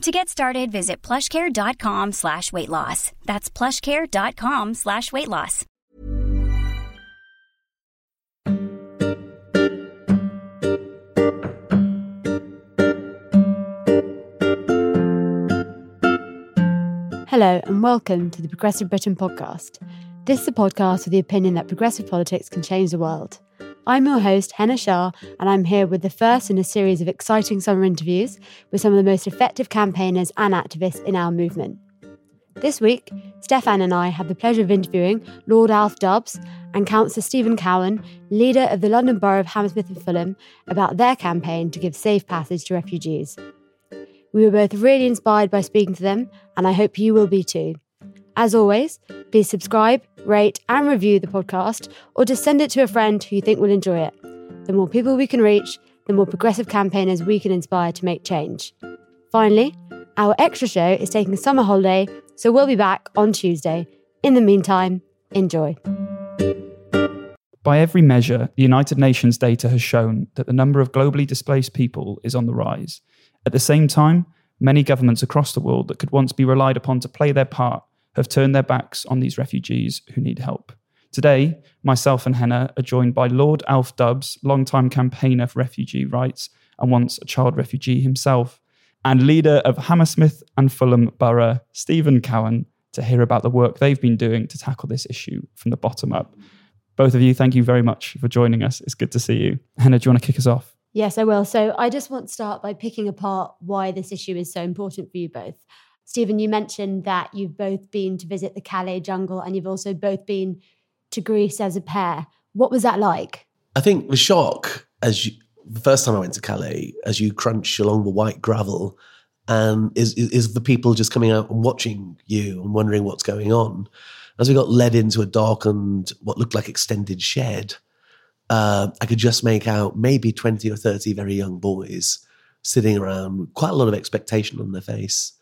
To get started, visit plushcare.com slash weight loss. That's plushcare.com slash weight loss. Hello, and welcome to the Progressive Britain podcast. This is a podcast with the opinion that progressive politics can change the world. I'm your host, Henna Shah, and I'm here with the first in a series of exciting summer interviews with some of the most effective campaigners and activists in our movement. This week, Stefan and I had the pleasure of interviewing Lord Alf Dubs and Councillor Stephen Cowan, leader of the London Borough of Hammersmith and Fulham, about their campaign to give safe passage to refugees. We were both really inspired by speaking to them, and I hope you will be too. As always, please subscribe, rate, and review the podcast, or just send it to a friend who you think will enjoy it. The more people we can reach, the more progressive campaigners we can inspire to make change. Finally, our extra show is taking a summer holiday, so we'll be back on Tuesday. In the meantime, enjoy. By every measure, the United Nations data has shown that the number of globally displaced people is on the rise. At the same time, many governments across the world that could once be relied upon to play their part have turned their backs on these refugees who need help. Today, myself and Henna are joined by Lord Alf Dubs, long-time campaigner for refugee rights and once a child refugee himself, and leader of Hammersmith and Fulham Borough, Stephen Cowan, to hear about the work they've been doing to tackle this issue from the bottom up. Both of you, thank you very much for joining us. It's good to see you. Henna, do you want to kick us off? Yes, I will. So I just want to start by picking apart why this issue is so important for you both. Stephen, you mentioned that you've both been to visit the Calais jungle and you've also both been to Greece as a pair. What was that like? I think the shock as you, the first time I went to Calais, as you crunch along the white gravel, and is, is, is the people just coming out and watching you and wondering what's going on. As we got led into a darkened, what looked like extended shed, uh, I could just make out maybe twenty or thirty very young boys sitting around, quite a lot of expectation on their face.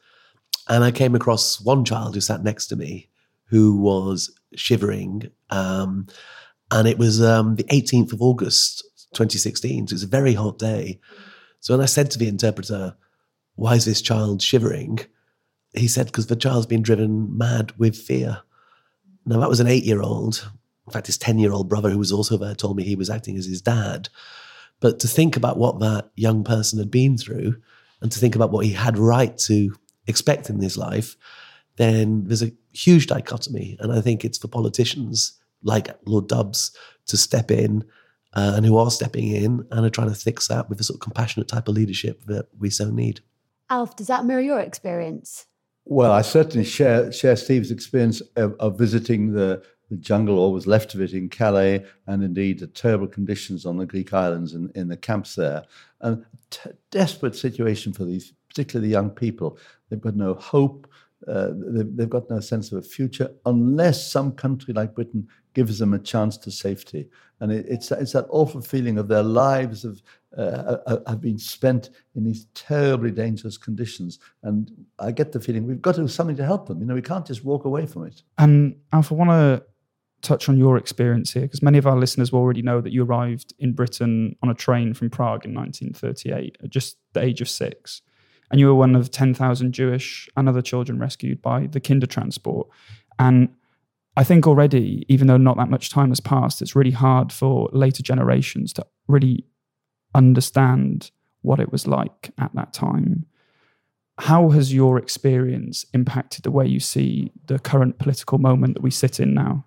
And I came across one child who sat next to me who was shivering. Um, and it was um, the 18th of August, 2016. So it was a very hot day. So when I said to the interpreter, Why is this child shivering? He said, Because the child's been driven mad with fear. Now, that was an eight year old. In fact, his 10 year old brother, who was also there, told me he was acting as his dad. But to think about what that young person had been through and to think about what he had right to expect in his life, then there's a huge dichotomy. And I think it's for politicians like Lord Dubs to step in uh, and who are stepping in and are trying to fix that with the sort of compassionate type of leadership that we so need. Alf, does that mirror your experience? Well, I certainly share share Steve's experience of, of visiting the, the jungle or was left of it in Calais, and indeed the terrible conditions on the Greek islands and in, the camps there. And t- desperate situation for these, particularly the young people. They've got no hope. Uh, they've, they've got no sense of a future unless some country like Britain gives them a chance to safety. And it, it's, it's that awful feeling of their lives have, uh, have been spent in these terribly dangerous conditions. And I get the feeling we've got to do something to help them. You know, we can't just walk away from it. And I want to touch on your experience here because many of our listeners will already know that you arrived in Britain on a train from Prague in 1938 at just the age of six and you were one of 10,000 Jewish and other children rescued by the Kindertransport. And I think already, even though not that much time has passed, it's really hard for later generations to really understand what it was like at that time. How has your experience impacted the way you see the current political moment that we sit in now?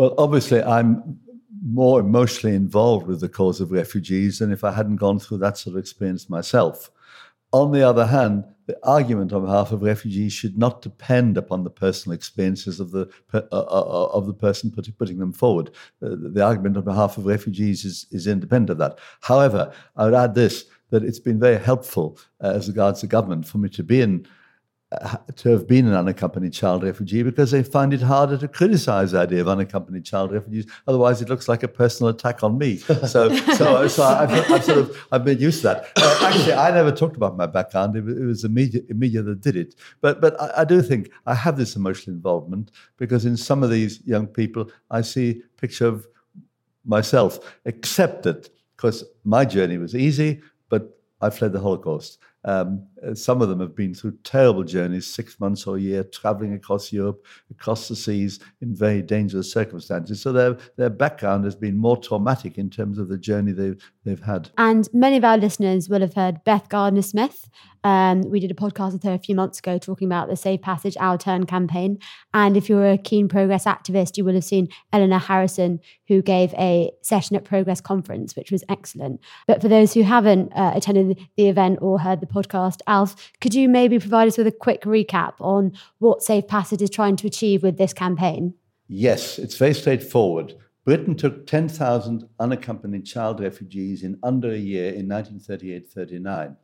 Well, obviously, I'm more emotionally involved with the cause of refugees than if I hadn't gone through that sort of experience myself. On the other hand, the argument on behalf of refugees should not depend upon the personal experiences of the uh, uh, uh, of the person put, putting them forward. Uh, the argument on behalf of refugees is, is independent of that. However, I would add this that it's been very helpful uh, as regards the government for me to be in to have been an unaccompanied child refugee because they find it harder to criticize the idea of unaccompanied child refugees. Otherwise, it looks like a personal attack on me. So, so, so I've, I've, sort of I've been used to that. Uh, actually, I never talked about my background. It, it was the media, media that did it. But, but I, I, do think I have this emotional involvement because in some of these young people, I see a picture of myself, except that because my journey was easy, but I fled the Holocaust. Um, uh, some of them have been through terrible journeys, six months or a year, traveling across Europe, across the seas in very dangerous circumstances. So their their background has been more traumatic in terms of the journey they've they've had. And many of our listeners will have heard Beth Gardiner Smith. Um, we did a podcast with her a few months ago talking about the Safe Passage Our Turn campaign. And if you're a keen progress activist, you will have seen Eleanor Harrison, who gave a session at Progress Conference, which was excellent. But for those who haven't uh, attended the event or heard the podcast, Alf, could you maybe provide us with a quick recap on what Safe Passage is trying to achieve with this campaign? Yes, it's very straightforward. Britain took 10,000 unaccompanied child refugees in under a year in 1938 39.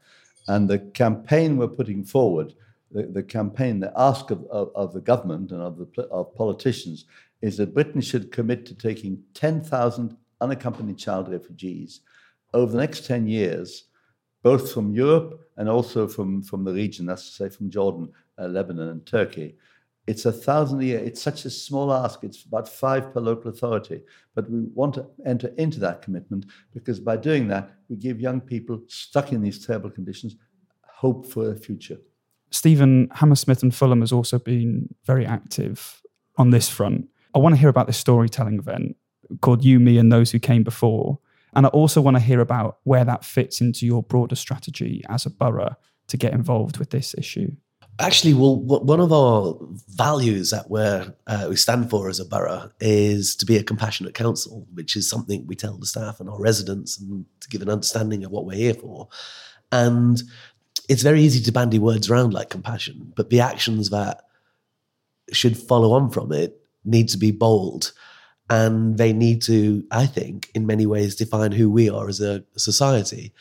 And the campaign we're putting forward, the, the campaign, the ask of, of, of, the government and of, the, of politicians, is that Britain should commit to taking 10,000 unaccompanied child refugees over the next 10 years both from Europe and also from, from the region, that's to say from Jordan, uh, Lebanon, and Turkey. It's a thousand a year. It's such a small ask. It's about five per local authority. But we want to enter into that commitment because by doing that, we give young people stuck in these terrible conditions hope for a future. Stephen Hammersmith and Fulham has also been very active on this front. I want to hear about this storytelling event called You, Me, and Those Who Came Before, and I also want to hear about where that fits into your broader strategy as a borough to get involved with this issue. Actually, well, one of our values that we're, uh, we stand for as a borough is to be a compassionate council, which is something we tell the staff and our residents and to give an understanding of what we're here for. And it's very easy to bandy words around like compassion, but the actions that should follow on from it need to be bold and they need to, I think, in many ways define who we are as a society.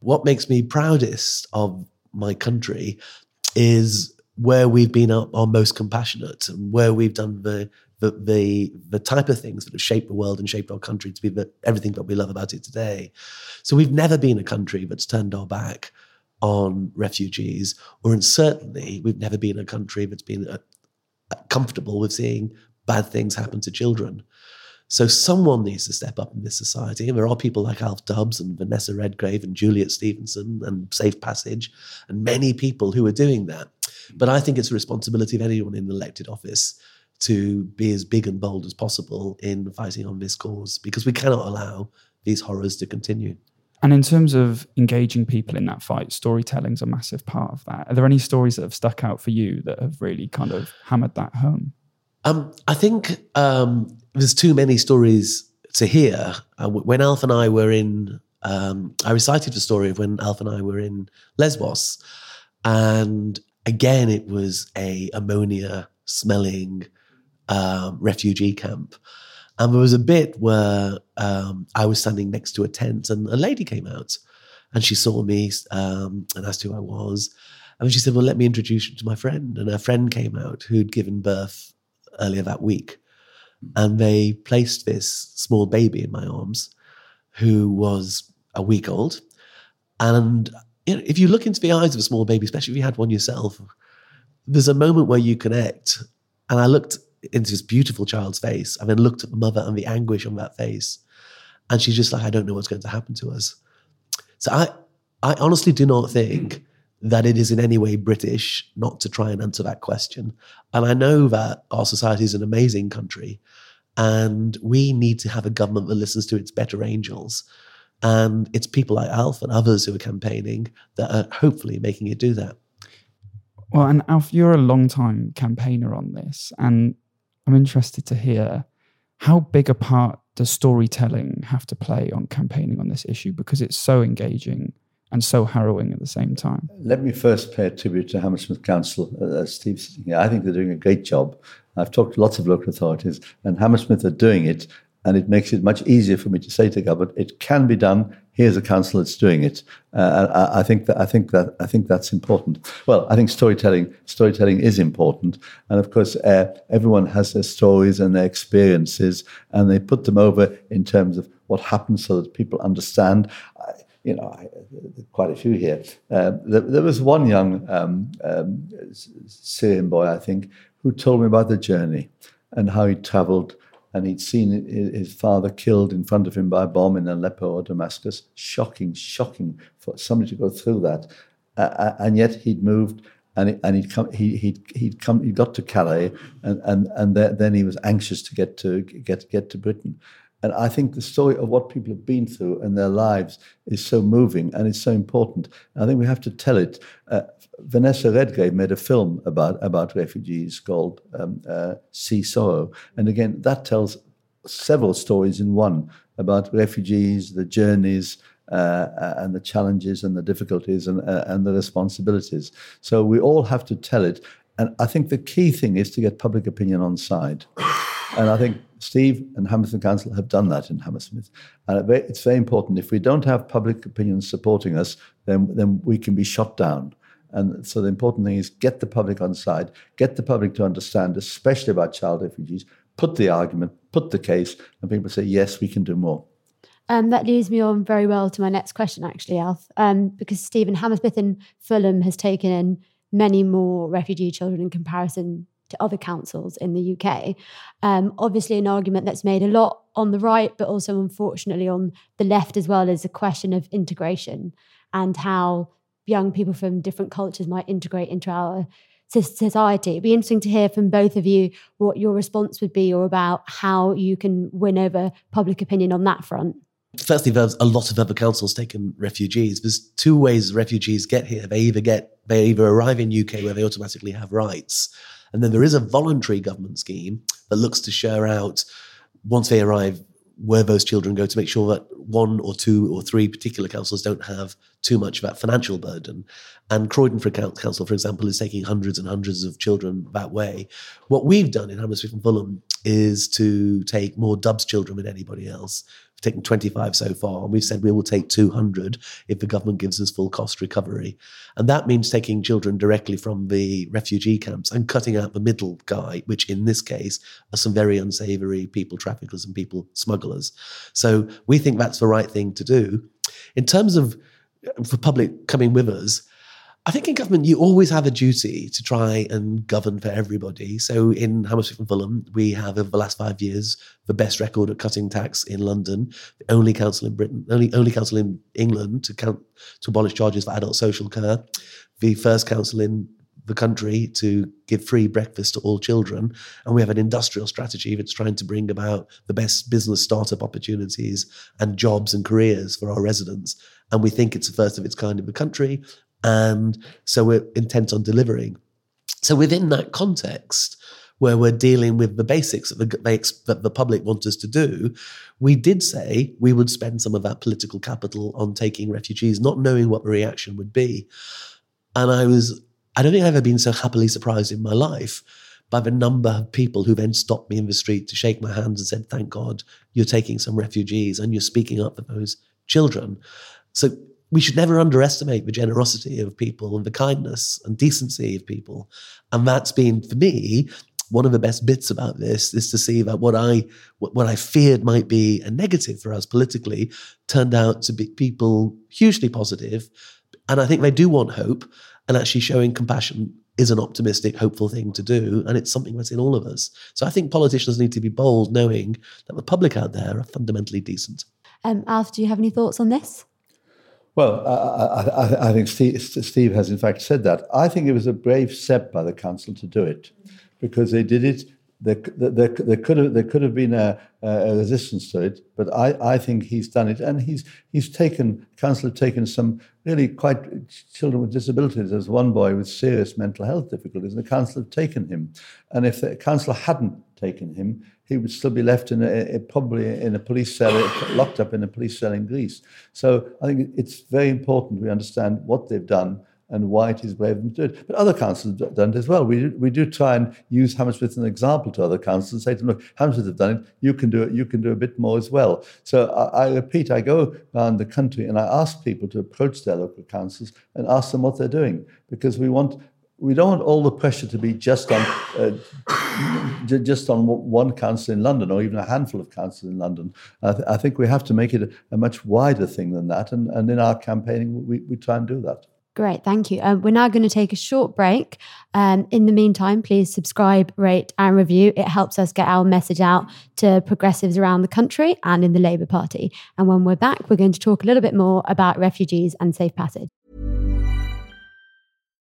What makes me proudest of my country is where we've been our, our most compassionate and where we've done the, the, the the type of things that have shaped the world and shaped our country to be the, everything that we love about it today. So we've never been a country that's turned our back on refugees, or certainly we've never been a country that's been uh, comfortable with seeing bad things happen to children. So someone needs to step up in this society. And there are people like Alf Dubs and Vanessa Redgrave and Juliet Stevenson and Safe Passage and many people who are doing that. But I think it's a responsibility of anyone in elected office to be as big and bold as possible in fighting on this cause because we cannot allow these horrors to continue. And in terms of engaging people in that fight, storytelling's a massive part of that. Are there any stories that have stuck out for you that have really kind of hammered that home? Um, I think um, there's too many stories to hear. Uh, when Alf and I were in, um, I recited the story of when Alf and I were in Lesbos, and again it was a ammonia smelling um, refugee camp. And there was a bit where um, I was standing next to a tent, and a lady came out, and she saw me um, and asked who I was. And she said, "Well, let me introduce you to my friend." And her friend came out who'd given birth earlier that week. And they placed this small baby in my arms who was a week old. And you know, if you look into the eyes of a small baby, especially if you had one yourself, there's a moment where you connect. And I looked into this beautiful child's face and then looked at the mother and the anguish on that face. And she's just like, I don't know what's going to happen to us. So I, I honestly do not think that it is in any way British not to try and answer that question. And I know that our society is an amazing country and we need to have a government that listens to its better angels. And it's people like Alf and others who are campaigning that are hopefully making it do that. Well, and Alf, you're a long time campaigner on this, and I'm interested to hear how big a part does storytelling have to play on campaigning on this issue because it's so engaging and so harrowing at the same time? Let me first pay a tribute to Hammersmith Council, uh, Steve. I think they're doing a great job. I've talked to lots of local authorities, and Hammersmith are doing it, and it makes it much easier for me to say to government, it can be done. Here's a council that's doing it. Uh, I, I, think that I think that I think that's important. Well, I think storytelling storytelling is important, and of course, uh, everyone has their stories and their experiences, and they put them over in terms of what happens so that people understand. I, you know, I, quite a few here. Uh, there, there, was one young um, um, Syrian boy, I think, who told me about the journey and how he traveled and he'd seen his father killed in front of him by a bomb in Aleppo or Damascus. Shocking, shocking for somebody to go through that. Uh, and yet he'd moved and, and he'd come, he, he'd, he'd come, he got to Calais and, and, and then he was anxious to get to, get, get to Britain. And I think the story of what people have been through in their lives is so moving and it's so important. I think we have to tell it. Uh, Vanessa Redgrave made a film about, about refugees called um, uh, Sea Sorrow. And again, that tells several stories in one about refugees, the journeys, uh, and the challenges and the difficulties and, uh, and the responsibilities. So we all have to tell it. And I think the key thing is to get public opinion on side. And I think Steve and Hammersmith Council have done that in Hammersmith. And it's very important. If we don't have public opinion supporting us, then, then we can be shot down. And so the important thing is get the public on side, get the public to understand, especially about child refugees, put the argument, put the case, and people say, yes, we can do more. Um, that leads me on very well to my next question, actually, Alf, um, because Stephen Hammersmith in Fulham has taken in many more refugee children in comparison to other councils in the UK. Um, obviously, an argument that's made a lot on the right, but also unfortunately on the left as well, is a question of integration and how young people from different cultures might integrate into our society. It'd be interesting to hear from both of you what your response would be or about how you can win over public opinion on that front. Firstly, there's a lot of other councils taking refugees. There's two ways refugees get here. They either get they either arrive in UK where they automatically have rights, and then there is a voluntary government scheme that looks to share out once they arrive where those children go to make sure that one or two or three particular councils don't have too much of that financial burden. And Croydon for Council, for example, is taking hundreds and hundreds of children that way. What we've done in Hammersmith and Fulham is to take more Dubs children than anybody else taken 25 so far, and we've said we will take 200 if the government gives us full cost recovery. And that means taking children directly from the refugee camps and cutting out the middle guy, which in this case are some very unsavory people traffickers and people smugglers. So we think that's the right thing to do. In terms of uh, for public coming with us, I think in government, you always have a duty to try and govern for everybody. So in Hammersmith and Fulham, we have over the last five years the best record at cutting tax in London, the only council in Britain, only only council in England to count to abolish charges for adult social care, the first council in the country to give free breakfast to all children. And we have an industrial strategy that's trying to bring about the best business startup opportunities and jobs and careers for our residents. And we think it's the first of its kind in the country. And so we're intent on delivering. So within that context, where we're dealing with the basics that the, that the public want us to do, we did say we would spend some of that political capital on taking refugees, not knowing what the reaction would be. And I was, I don't think I've ever been so happily surprised in my life by the number of people who then stopped me in the street to shake my hand and said, Thank God you're taking some refugees and you're speaking up for those children. So we should never underestimate the generosity of people and the kindness and decency of people. And that's been, for me, one of the best bits about this is to see that what I what, I feared might be a negative for us politically turned out to be people hugely positive. positive, and I think they do want hope, and actually showing compassion is an optimistic, hopeful thing to do, and it's something that's in all of us. So I think politicians need to be bold, knowing that the public out there are fundamentally decent. Um, Alf, do you have any thoughts on this? Well, I, I, I, think Steve, Steve, has in fact said that. I think it was a brave step by the council to do it, because they did it. There, there, there could have there could have been a, a, resistance to it, but I, I think he's done it, and he's he's taken council have taken some really quite children with disabilities. There's one boy with serious mental health difficulties, and the council have taken him. And if the council hadn't taken him, he would still be left in a, probably in a police cell, locked up in a police cell in Greece. So I think it's very important we understand what they've done and why it is brave of them to do it. But other councils have done it as well. We do, we do try and use Hammersmith as an example to other councils and say to them, look, Hammersmith have done it, you can do it, you can do a bit more as well. So I, I repeat, I go around the country and I ask people to approach their local councils and ask them what they're doing because we want we don't want all the pressure to be just on uh, just on one council in London or even a handful of councils in London. I, th- I think we have to make it a, a, much wider thing than that, and, and in our campaigning, we, we try and do that. Great, thank you. Um, we're now going to take a short break. Um, in the meantime, please subscribe, rate, and review. It helps us get our message out to progressives around the country and in the Labour Party. And when we're back, we're going to talk a little bit more about refugees and safe passage.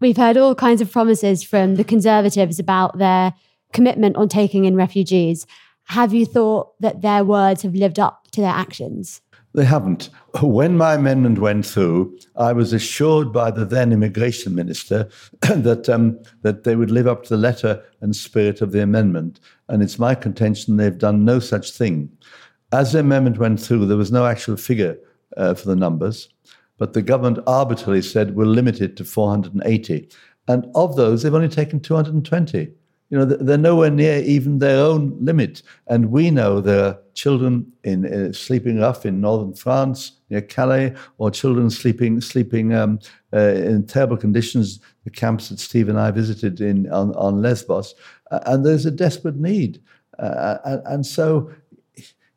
we've heard all kinds of promises from the Conservatives about their commitment on taking in refugees. Have you thought that their words have lived up to their actions? They haven't. When my amendment went through, I was assured by the then immigration minister that um, that they would live up to the letter and spirit of the amendment. And it's my contention they've done no such thing. As the amendment went through, there was no actual figure uh, for the numbers but the government arbitrarily said we'll limit it to 480. And of those, they've only taken 220. You know, they're nowhere near even their own limit. And we know there are children in, uh, sleeping rough in northern France near Calais, or children sleeping sleeping um, uh, in terrible conditions. The camps that Steve and I visited in on, on Lesbos, uh, and there's a desperate need. Uh, and, and so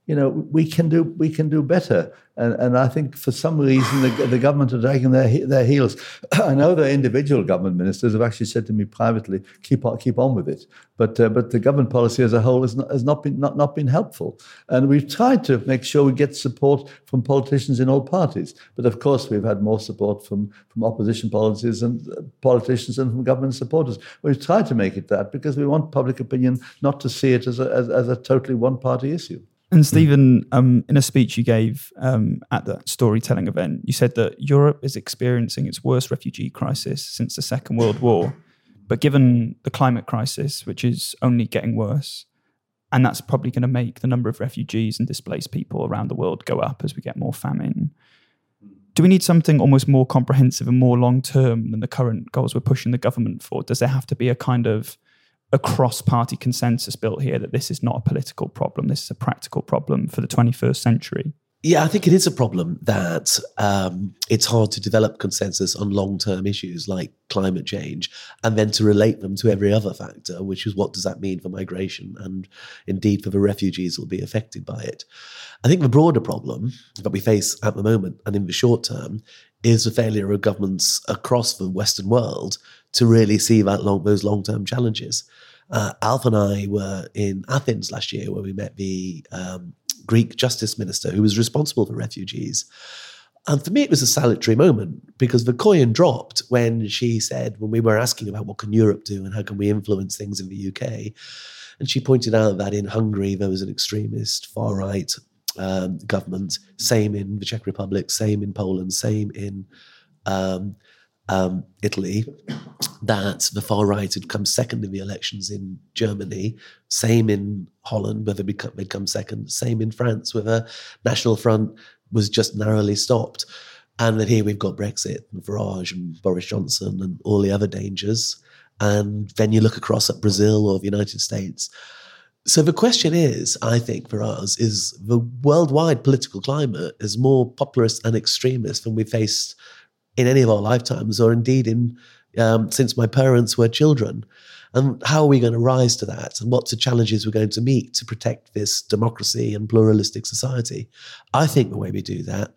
you know, we can do we can do better. And, and I think for some reason the, the government are dragging their their heels. I know the individual government ministers have actually said to me privately, keep on keep on with it. But uh, but the government policy as a whole has not, has not been not, not been helpful. And we've tried to make sure we get support from politicians in all parties. But of course we've had more support from from opposition policies and uh, politicians and from government supporters. We've tried to make it that because we want public opinion not to see it as a as, as a totally one party issue. And Stephen, um, in a speech you gave um, at the storytelling event, you said that Europe is experiencing its worst refugee crisis since the Second World War. But given the climate crisis, which is only getting worse, and that's probably going to make the number of refugees and displaced people around the world go up as we get more famine. Do we need something almost more comprehensive and more long term than the current goals we're pushing the government for? Does there have to be a kind of a cross party consensus built here that this is not a political problem, this is a practical problem for the 21st century? Yeah, I think it is a problem that um, it's hard to develop consensus on long term issues like climate change and then to relate them to every other factor, which is what does that mean for migration and indeed for the refugees who will be affected by it. I think the broader problem that we face at the moment and in the short term is the failure of governments across the Western world to really see that long, those long term challenges. Uh, Alf and I were in Athens last year where we met the um, Greek justice minister who was responsible for refugees. And for me, it was a salutary moment because the coin dropped when she said, when we were asking about what can Europe do and how can we influence things in the UK. And she pointed out that in Hungary, there was an extremist far right um, government, same in the Czech Republic, same in Poland, same in um, um, Italy, that the far right had come second in the elections in Germany, same in Holland, where they become, they'd come second, same in France, where the National Front was just narrowly stopped. And then here we've got Brexit and Farage and Boris Johnson and all the other dangers. And then you look across at Brazil or the United States. So the question is, I think, for us, is the worldwide political climate is more populist and extremist than we faced in any of our lifetimes, or indeed in um, since my parents were children. And how are we going to rise to that? And what's the challenges we're going to meet to protect this democracy and pluralistic society? I think the way we do that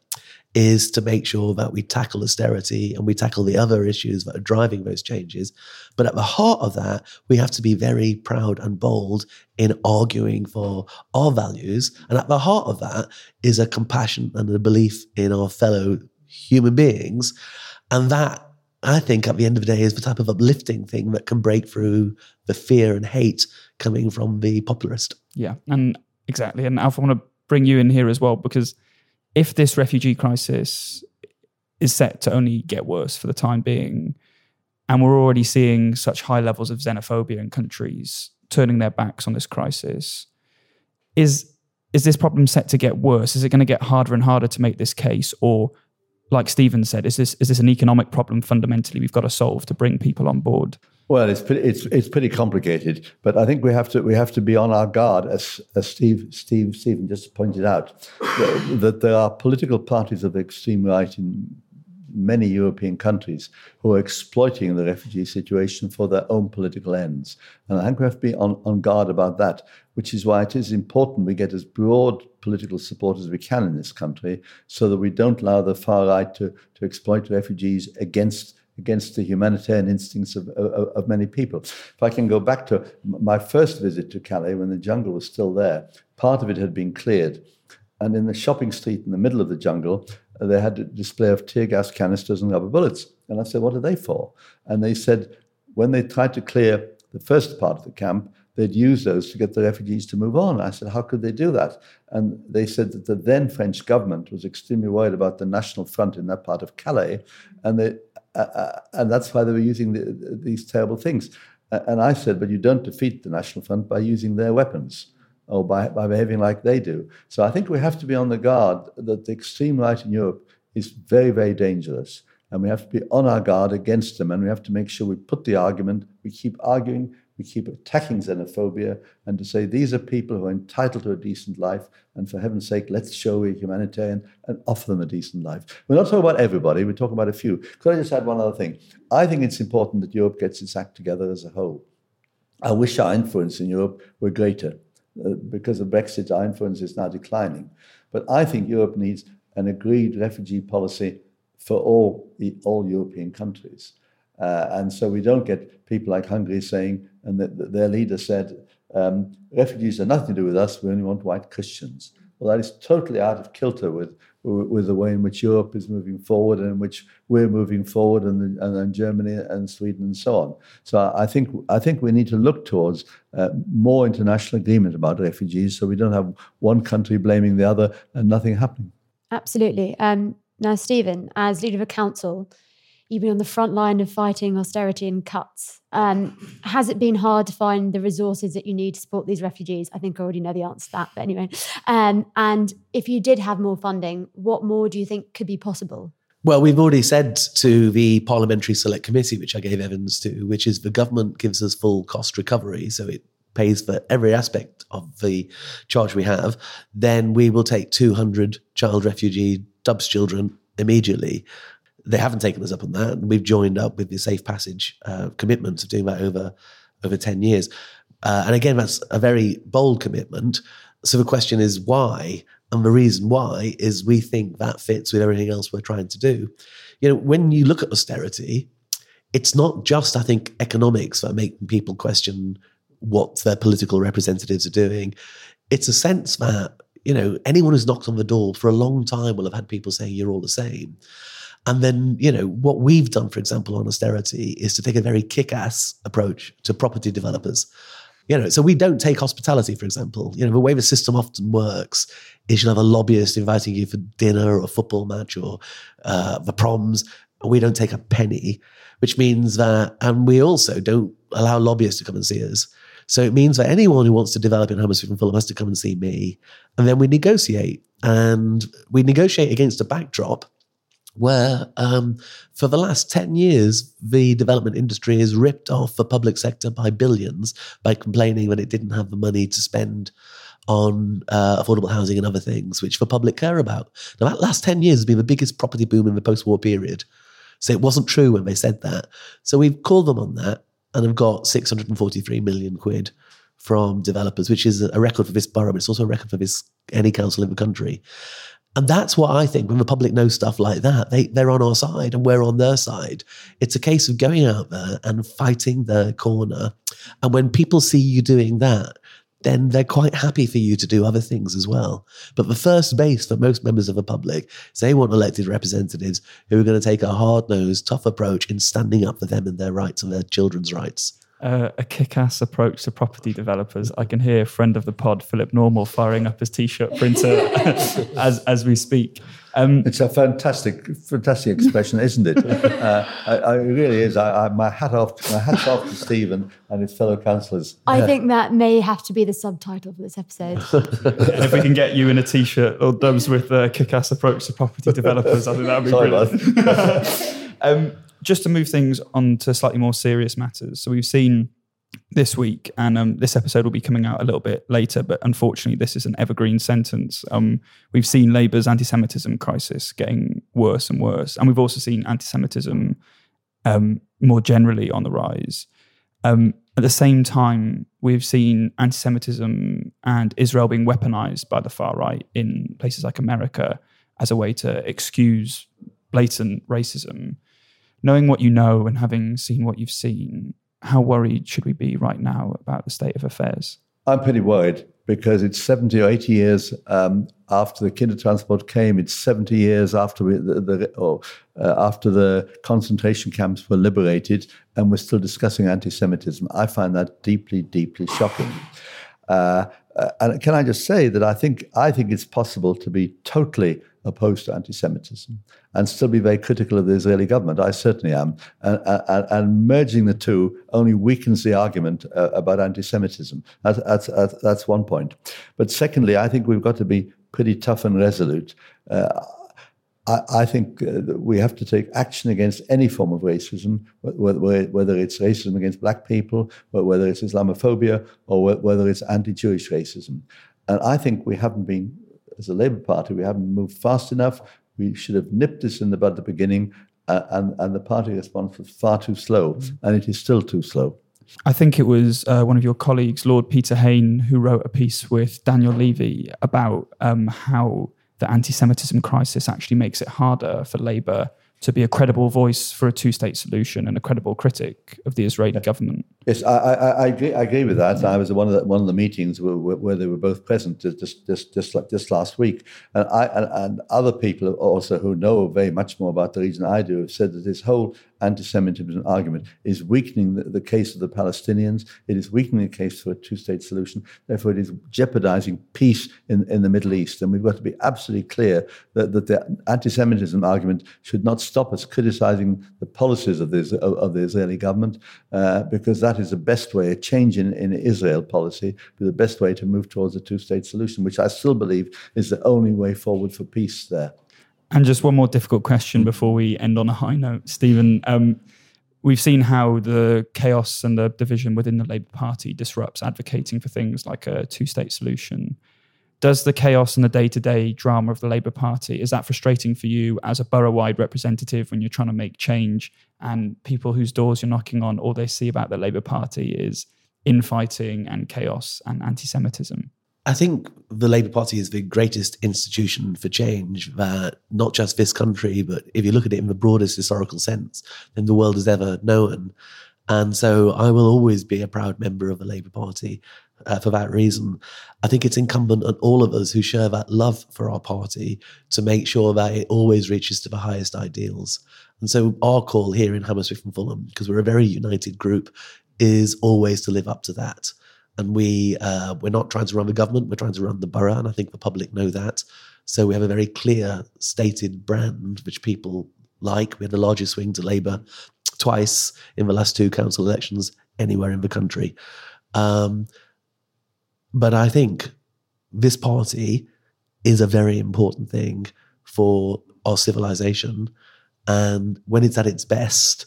is to make sure that we tackle austerity and we tackle the other issues that are driving those changes. But at the heart of that, we have to be very proud and bold in arguing for our values. And at the heart of that is a compassion and a belief in our fellow human beings. And that, I think, at the end of the day, is the type of uplifting thing that can break through the fear and hate coming from the popularist. Yeah, and exactly. And Alf, I want to bring you in here as well because if this refugee crisis is set to only get worse for the time being, and we're already seeing such high levels of xenophobia in countries turning their backs on this crisis, is is this problem set to get worse? Is it going to get harder and harder to make this case, or like Stephen said, is this is this an economic problem fundamentally we've got to solve to bring people on board? Well, it's pretty, it's it's pretty complicated, but I think we have to we have to be on our guard, as as Steve Steve Stephen just pointed out, that, that there are political parties of the extreme right in many European countries who are exploiting the refugee situation for their own political ends, and I think we have to be on, on guard about that. Which is why it is important we get as broad political support as we can in this country, so that we don't allow the far right to to exploit refugees against against the humanitarian instincts of, of, of, many people. If I can go back to my first visit to Calais when the jungle was still there, part of it had been cleared. And in the shopping street in the middle of the jungle, they had a display of tear gas canisters and rubber bullets. And I said, What are they for? And they said, when they tried to clear the first part of the camp, they'd use those to get the refugees to move on. I said, How could they do that? And they said that the then French government was extremely worried about the National Front in that part of Calais. And they uh, uh, and that's why they were using the, these terrible things. And I said, but you don't defeat the National Front by using their weapons or by, by behaving like they do. So I think we have to be on the guard that the extreme right in Europe is very, very dangerous. And we have to be on our guard against them. And we have to make sure we put the argument, we keep arguing, we keep attacking xenophobia and to say these are people who are entitled to a decent life. And for heaven's sake, let's show we're humanitarian and offer them a decent life. We're not talking about everybody, we're talking about a few. Could I just add one other thing? I think it's important that Europe gets its act together as a whole. I wish our influence in Europe were greater. Uh, because of Brexit, our influence is now declining. But I think Europe needs an agreed refugee policy for all, the all European countries. Uh, and so we don't get people like Hungary saying, and the, their leader said, um, refugees have nothing to do with us, we only want white Christians. Well, that is totally out of kilter with, with the way in which Europe is moving forward and in which we're moving forward, and, and, and Germany and Sweden and so on. So I think, I think we need to look towards uh, more international agreement about refugees so we don't have one country blaming the other and nothing happening. Absolutely. Um, now, Stephen, as leader of a council, you've been on the front line of fighting austerity and cuts. Um, has it been hard to find the resources that you need to support these refugees? I think I already know the answer to that, but anyway. Um, and if you did have more funding, what more do you think could be possible? Well, we've already said to the Parliamentary Select Committee, which I gave evidence to, which is the government gives us full cost recovery. So it pays for every aspect of the charge we have. Then we will take 200 child refugee Dubs children immediately they haven't taken us up on that. We've joined up with the Safe Passage uh, commitment of doing that over over 10 years. Uh, and again, that's a very bold commitment. So the question is why? And the reason why is we think that fits with everything else we're trying to do. You know, when you look at austerity, it's not just, I think, economics that make people question what their political representatives are doing. It's a sense that you know, anyone who's knocked on the door for a long time will have had people saying you're all the same. And then, you know, what we've done, for example, on austerity is to take a very kick ass approach to property developers. You know, so we don't take hospitality, for example. You know, the way the system often works is you'll have a lobbyist inviting you for dinner or a football match or uh, the proms. We don't take a penny, which means that, and we also don't allow lobbyists to come and see us. So it means that anyone who wants to develop in Hammersmith and Fulham has to come and see me. And then we negotiate. And we negotiate against a backdrop where um, for the last 10 years, the development industry has ripped off the public sector by billions by complaining that it didn't have the money to spend on uh, affordable housing and other things, which the public care about. Now, that last 10 years has been the biggest property boom in the post war period. So it wasn't true when they said that. So we've called them on that and have got 643 million quid from developers, which is a record for this borough, but it's also a record for this any council in the country. And that's what I think when the public knows stuff like that, they, they're on our side and we're on their side. It's a case of going out there and fighting their corner. And when people see you doing that, then they're quite happy for you to do other things as well. But the first base for most members of the public is they want elected representatives who are going to take a hard nosed, tough approach in standing up for them and their rights and their children's rights uh, a kick-ass approach to property developers. I can hear friend of the pod, Philip Normal, firing up his t-shirt printer as as we speak. Um, it's a fantastic, fantastic expression, isn't it? Uh, I, I, it really is. I, I, my hat off, my hats off to Stephen and his fellow councillors. I think that may have to be the subtitle for this episode. and if we can get you in a t-shirt or dubs with a kick-ass approach to property developers, I think that would be Sorry, brilliant. um, just to move things on to slightly more serious matters. So we've seen this week, and um, this episode will be coming out a little bit later, but unfortunately, this is an evergreen sentence. Um, we've seen Labour's anti Semitism crisis getting worse and worse, and we've also seen anti Semitism um, more generally on the rise. Um, at the same time, we've seen anti Semitism and Israel being weaponized by the far right in places like America as a way to excuse blatant racism knowing what you know and having seen what you've seen, how worried should we be right now about the state of affairs? I'm pretty worried because it's 70 or 80 years um, after the Kindertransport came. It's 70 years after we, the, the or, uh, after the concentration camps were liberated, and we're still discussing anti-Semitism. I find that deeply, deeply shocking. Uh, uh, and can I just say that I think I think it's possible to be totally opposed to anti-Semitism and still be very critical of the Israeli government. I certainly am. And, and, and merging the two only weakens the argument uh, about anti-Semitism. That's, that's, that's, one point. But secondly, I think we've got to be pretty tough and resolute. Uh, I, think uh, we have to take action against any form of racism, whether, whether it's racism against black people, whether it's Islamophobia, or whether it's anti-Jewish racism. And I think we haven't been as a Labour Party, we haven't moved fast enough. We should have nipped this in the bud at the beginning, uh, and, and the party response was far too slow, mm. and it is still too slow. I think it was uh, one of your colleagues, Lord Peter Hain, who wrote a piece with Daniel Levy about um, how the anti Semitism crisis actually makes it harder for Labour to be a credible voice for a two state solution and a credible critic of the Israeli government. Yes, I, I, I, agree, I agree with that. I was at one of the, one of the meetings where, where they were both present just, just, just, like last week. And, I, and, and other people also who know very much more about the region than I do have said that this whole anti Semitism argument is weakening the, the, case of the Palestinians. It is weakening the case for a two state solution. Therefore, it is jeopardizing peace in, in the Middle East. And we've got to be absolutely clear that, that the anti Semitism argument should not stop us criticizing the policies of the, of, of the Israeli government, uh, because that is the best way, a change in, in Israel policy, be the best way to move towards a two state solution, which I still believe is the only way forward for peace there. And just one more difficult question before we end on a high note, Stephen. Um, we've seen how the chaos and the division within the Labour Party disrupts advocating for things like a two state solution. Does the chaos and the day to day drama of the Labour Party, is that frustrating for you as a borough wide representative when you're trying to make change and people whose doors you're knocking on, all they see about the Labour Party is infighting and chaos and anti Semitism? I think the Labour Party is the greatest institution for change that not just this country, but if you look at it in the broadest historical sense, then the world has ever known. And so I will always be a proud member of the Labour Party uh, for that reason. I think it's incumbent on all of us who share that love for our party to make sure that it always reaches to the highest ideals. And so our call here in Hammersmith and Fulham, because we're a very united group, is always to live up to that. And we uh, we're not trying to run the government; we're trying to run the borough, and I think the public know that. So we have a very clear, stated brand which people like. We had the largest swing to Labour twice in the last two council elections anywhere in the country. Um, but I think this party is a very important thing for our civilization. And when it's at its best,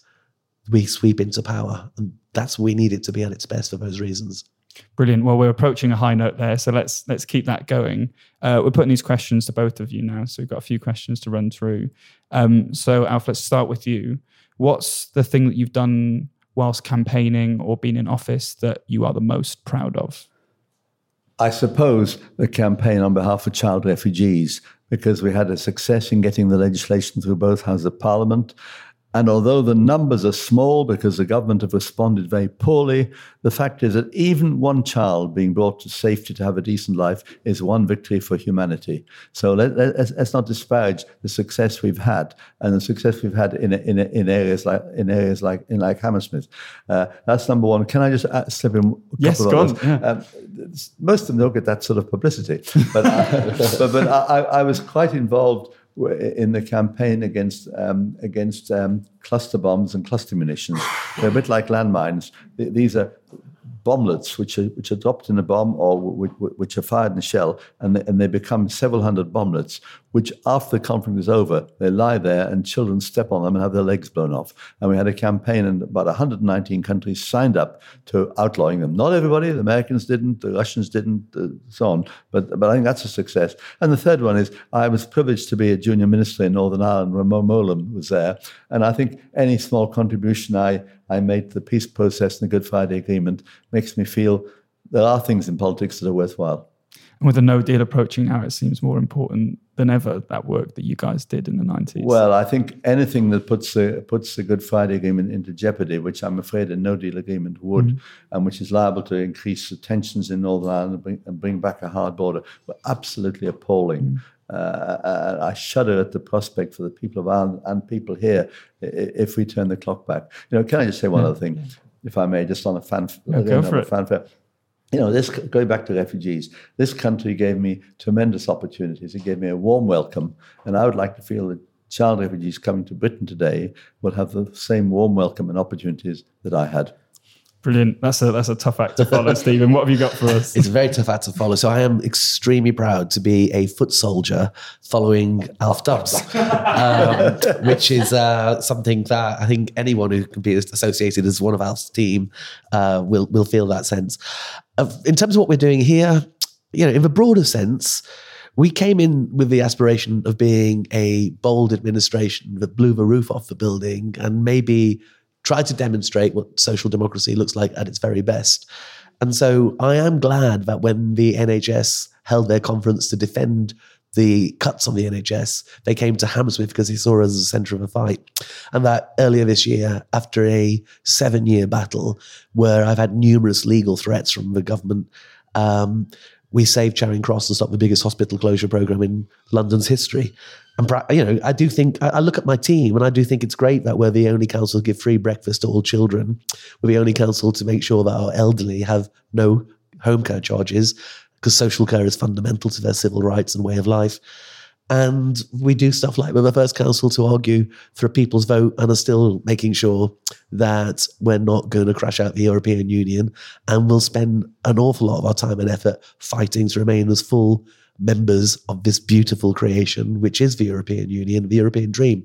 we sweep into power. And that's we need it to be at its best for those reasons. Brilliant. Well, we're approaching a high note there, so let's let's keep that going. Uh, we're putting these questions to both of you now, so we've got a few questions to run through. Um, so, Alf, let's start with you. What's the thing that you've done whilst campaigning or being in office that you are the most proud of? I suppose the campaign on behalf of child refugees, because we had a success in getting the legislation through both houses of parliament. And although the numbers are small because the government have responded very poorly, the fact is that even one child being brought to safety to have a decent life is one victory for humanity. So let, us not disparage the success we've had and the success we've had in, in, in areas like in areas like in like Hammersmith. Uh, that's number one. Can I just uh, slip in? A yes, go on. Yeah. Um, most of them don't get that sort of publicity, but but, but I, I was quite involved in the campaign against um, against um, cluster bombs and cluster munitions. They're a bit like landmines. These are bomblets which are which are dropped in a bomb or which, which are fired in a shell, and they, and they become several hundred bomblets. Which, after the conflict is over, they lie there and children step on them and have their legs blown off. And we had a campaign, and about 119 countries signed up to outlawing them. Not everybody. The Americans didn't, the Russians didn't, uh, so on. But but I think that's a success. And the third one is I was privileged to be a junior minister in Northern Ireland. Ramon Mowlam was there, and I think any small contribution I I made to the peace process and the Good Friday Agreement makes me feel there are things in politics that are worthwhile. And with the no deal approaching now, it seems more important than ever that work that you guys did in the 90s. Well, I think anything that puts the, puts the Good Friday Agreement into jeopardy, which I'm afraid a no deal agreement would, mm-hmm. and which is liable to increase the tensions in Northern Ireland and bring, and bring back a hard border, were absolutely appalling. Mm-hmm. Uh, I shudder at the prospect for the people of Ireland and people here if we turn the clock back. You know, can I just say one yeah, other thing, yeah. if I may, just on a fan, go for it. fanfare. You know, this going back to refugees, this country gave me tremendous opportunities. It gave me a warm welcome, and I would like to feel that child refugees coming to Britain today will have the same warm welcome and opportunities that I had. Brilliant. That's a that's a tough act to follow, Stephen. What have you got for us? It's a very tough act to follow. So I am extremely proud to be a foot soldier following Alf Dubs, um, which is uh, something that I think anyone who can be associated as one of Alf's team uh, will will feel that sense. in terms of what we're doing here, you know, in the broader sense, we came in with the aspiration of being a bold administration that blew the roof off the building and maybe tried to demonstrate what social democracy looks like at its very best. And so I am glad that when the NHS held their conference to defend the cuts on the NHS, they came to Hammersmith because they saw us as a centre of a fight. And that earlier this year, after a seven year battle where I've had numerous legal threats from the government, um, we saved Charing Cross and stopped the biggest hospital closure program in London's history. And you know, I do think I look at my team and I do think it's great that we're the only council to give free breakfast to all children. We're the only council to make sure that our elderly have no home care charges because social care is fundamental to their civil rights and way of life. And we do stuff like we're the first council to argue for a people's vote and are still making sure that we're not going to crash out the European Union. And we'll spend an awful lot of our time and effort fighting to remain as full members of this beautiful creation, which is the European Union, the European dream.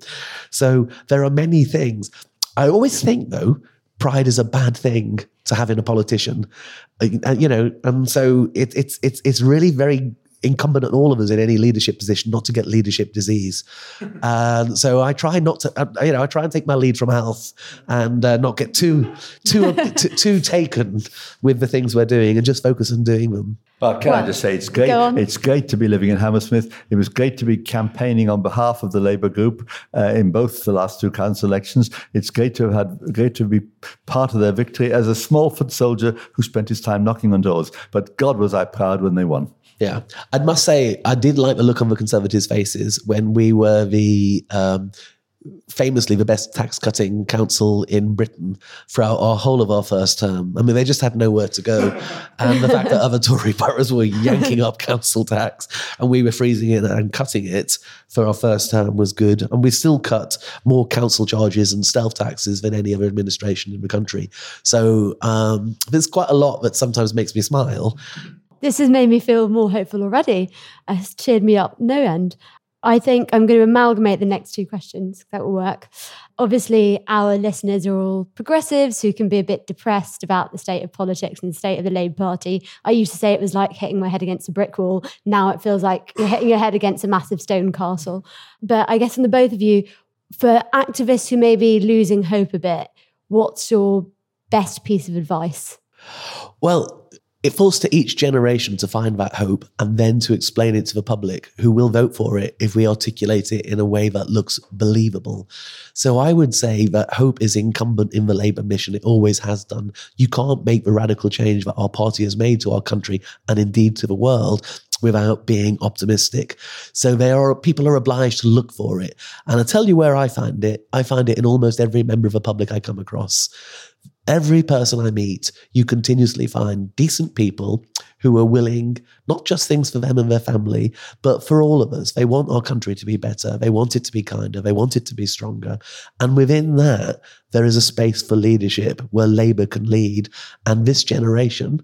So there are many things. I always think, though, pride is a bad thing to have in a politician, uh, you know, and so it, it's it's it's really very incumbent on all of us in any leadership position not to get leadership disease. And so I try not to, uh, you know, I try and take my lead from Alf and uh, not get too, too, too, too taken with the things we're doing and just focus on doing them. Well, can I just say it's great? It's great to be living in Hammersmith. It was great to be campaigning on behalf of the Labour group uh, in both the last two council elections. It's great to have had, great to be part of their victory as a small foot soldier who spent his time knocking on doors. But God was I proud when they won. Yeah, I must say I did like the look on the Conservatives' faces when we were the um, famously the best tax cutting council in Britain for our, our, whole of our first term. I mean, they just had nowhere to go. And the fact that other Tory boroughs were yanking up council tax and we were freezing it and cutting it for our first term was good. And we still cut more council charges and stealth taxes than any other administration in the country. So um, there's quite a lot that sometimes makes me smile. This has made me feel more hopeful already. It's cheered me up no end. I think I'm going to amalgamate the next two questions. That will work. Obviously, our listeners are all progressives who can be a bit depressed about the state of politics and the state of the Labour Party. I used to say it was like hitting my head against a brick wall. Now it feels like you're hitting your head against a massive stone castle. But I guess from the both of you, for activists who may be losing hope a bit, what's your best piece of advice? Well, it falls to each generation to find that hope and then to explain it to the public who will vote for it if we articulate it in a way that looks believable. So I would say that hope is incumbent in the Labour mission. It always has done. You can't make the radical change that our party has made to our country and indeed to the world without being optimistic. So there are people are obliged to look for it. And I tell you where I find it. I find it in almost every member of the public I come across. Every person I meet, you continuously find decent people who are willing, not just things for them and their family, but for all of us. They want our country to be better. They want it to be kinder. They want it to be stronger. And within that, there is a space for leadership where Labour can lead. And this generation,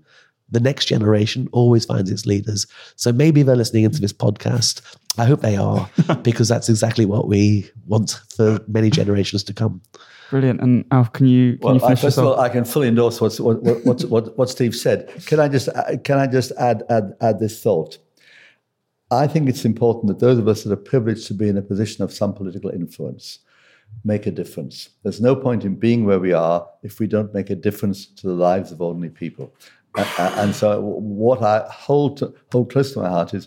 the next generation, always finds its leaders. So maybe they're listening into this podcast. I hope they are, because that's exactly what we want for many generations to come. Brilliant. And Alf, can you, can well, you finish I, first of all, I can fully endorse what, what, what, what, what Steve said. Can I just, can I just add, add, add this thought? I think it's important that those of us that are privileged to be in a position of some political influence make a difference. There's no point in being where we are if we don't make a difference to the lives of ordinary people. and so, what I hold, to, hold close to my heart is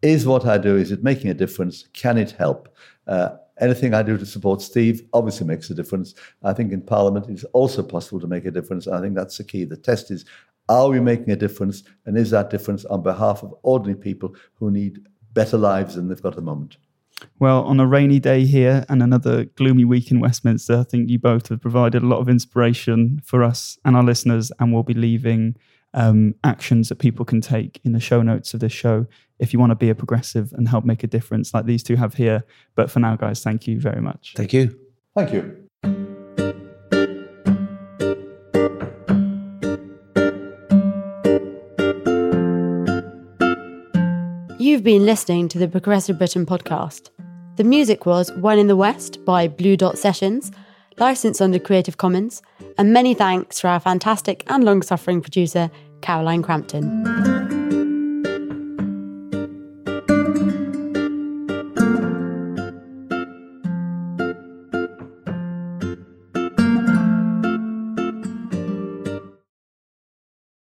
is what I do, is it making a difference? Can it help? Uh, anything I do to support Steve obviously makes a difference. I think in Parliament it's also possible to make a difference. I think that's the key. The test is are we making a difference? And is that difference on behalf of ordinary people who need better lives than they've got at the moment? Well, on a rainy day here and another gloomy week in Westminster, I think you both have provided a lot of inspiration for us and our listeners, and we'll be leaving um, actions that people can take in the show notes of this show if you want to be a progressive and help make a difference like these two have here. But for now, guys, thank you very much. Thank you. Thank you. You've been listening to the Progressive Britain podcast. The music was One in the West by Blue Dot Sessions, licensed under Creative Commons, and many thanks to our fantastic and long suffering producer, Caroline Crampton.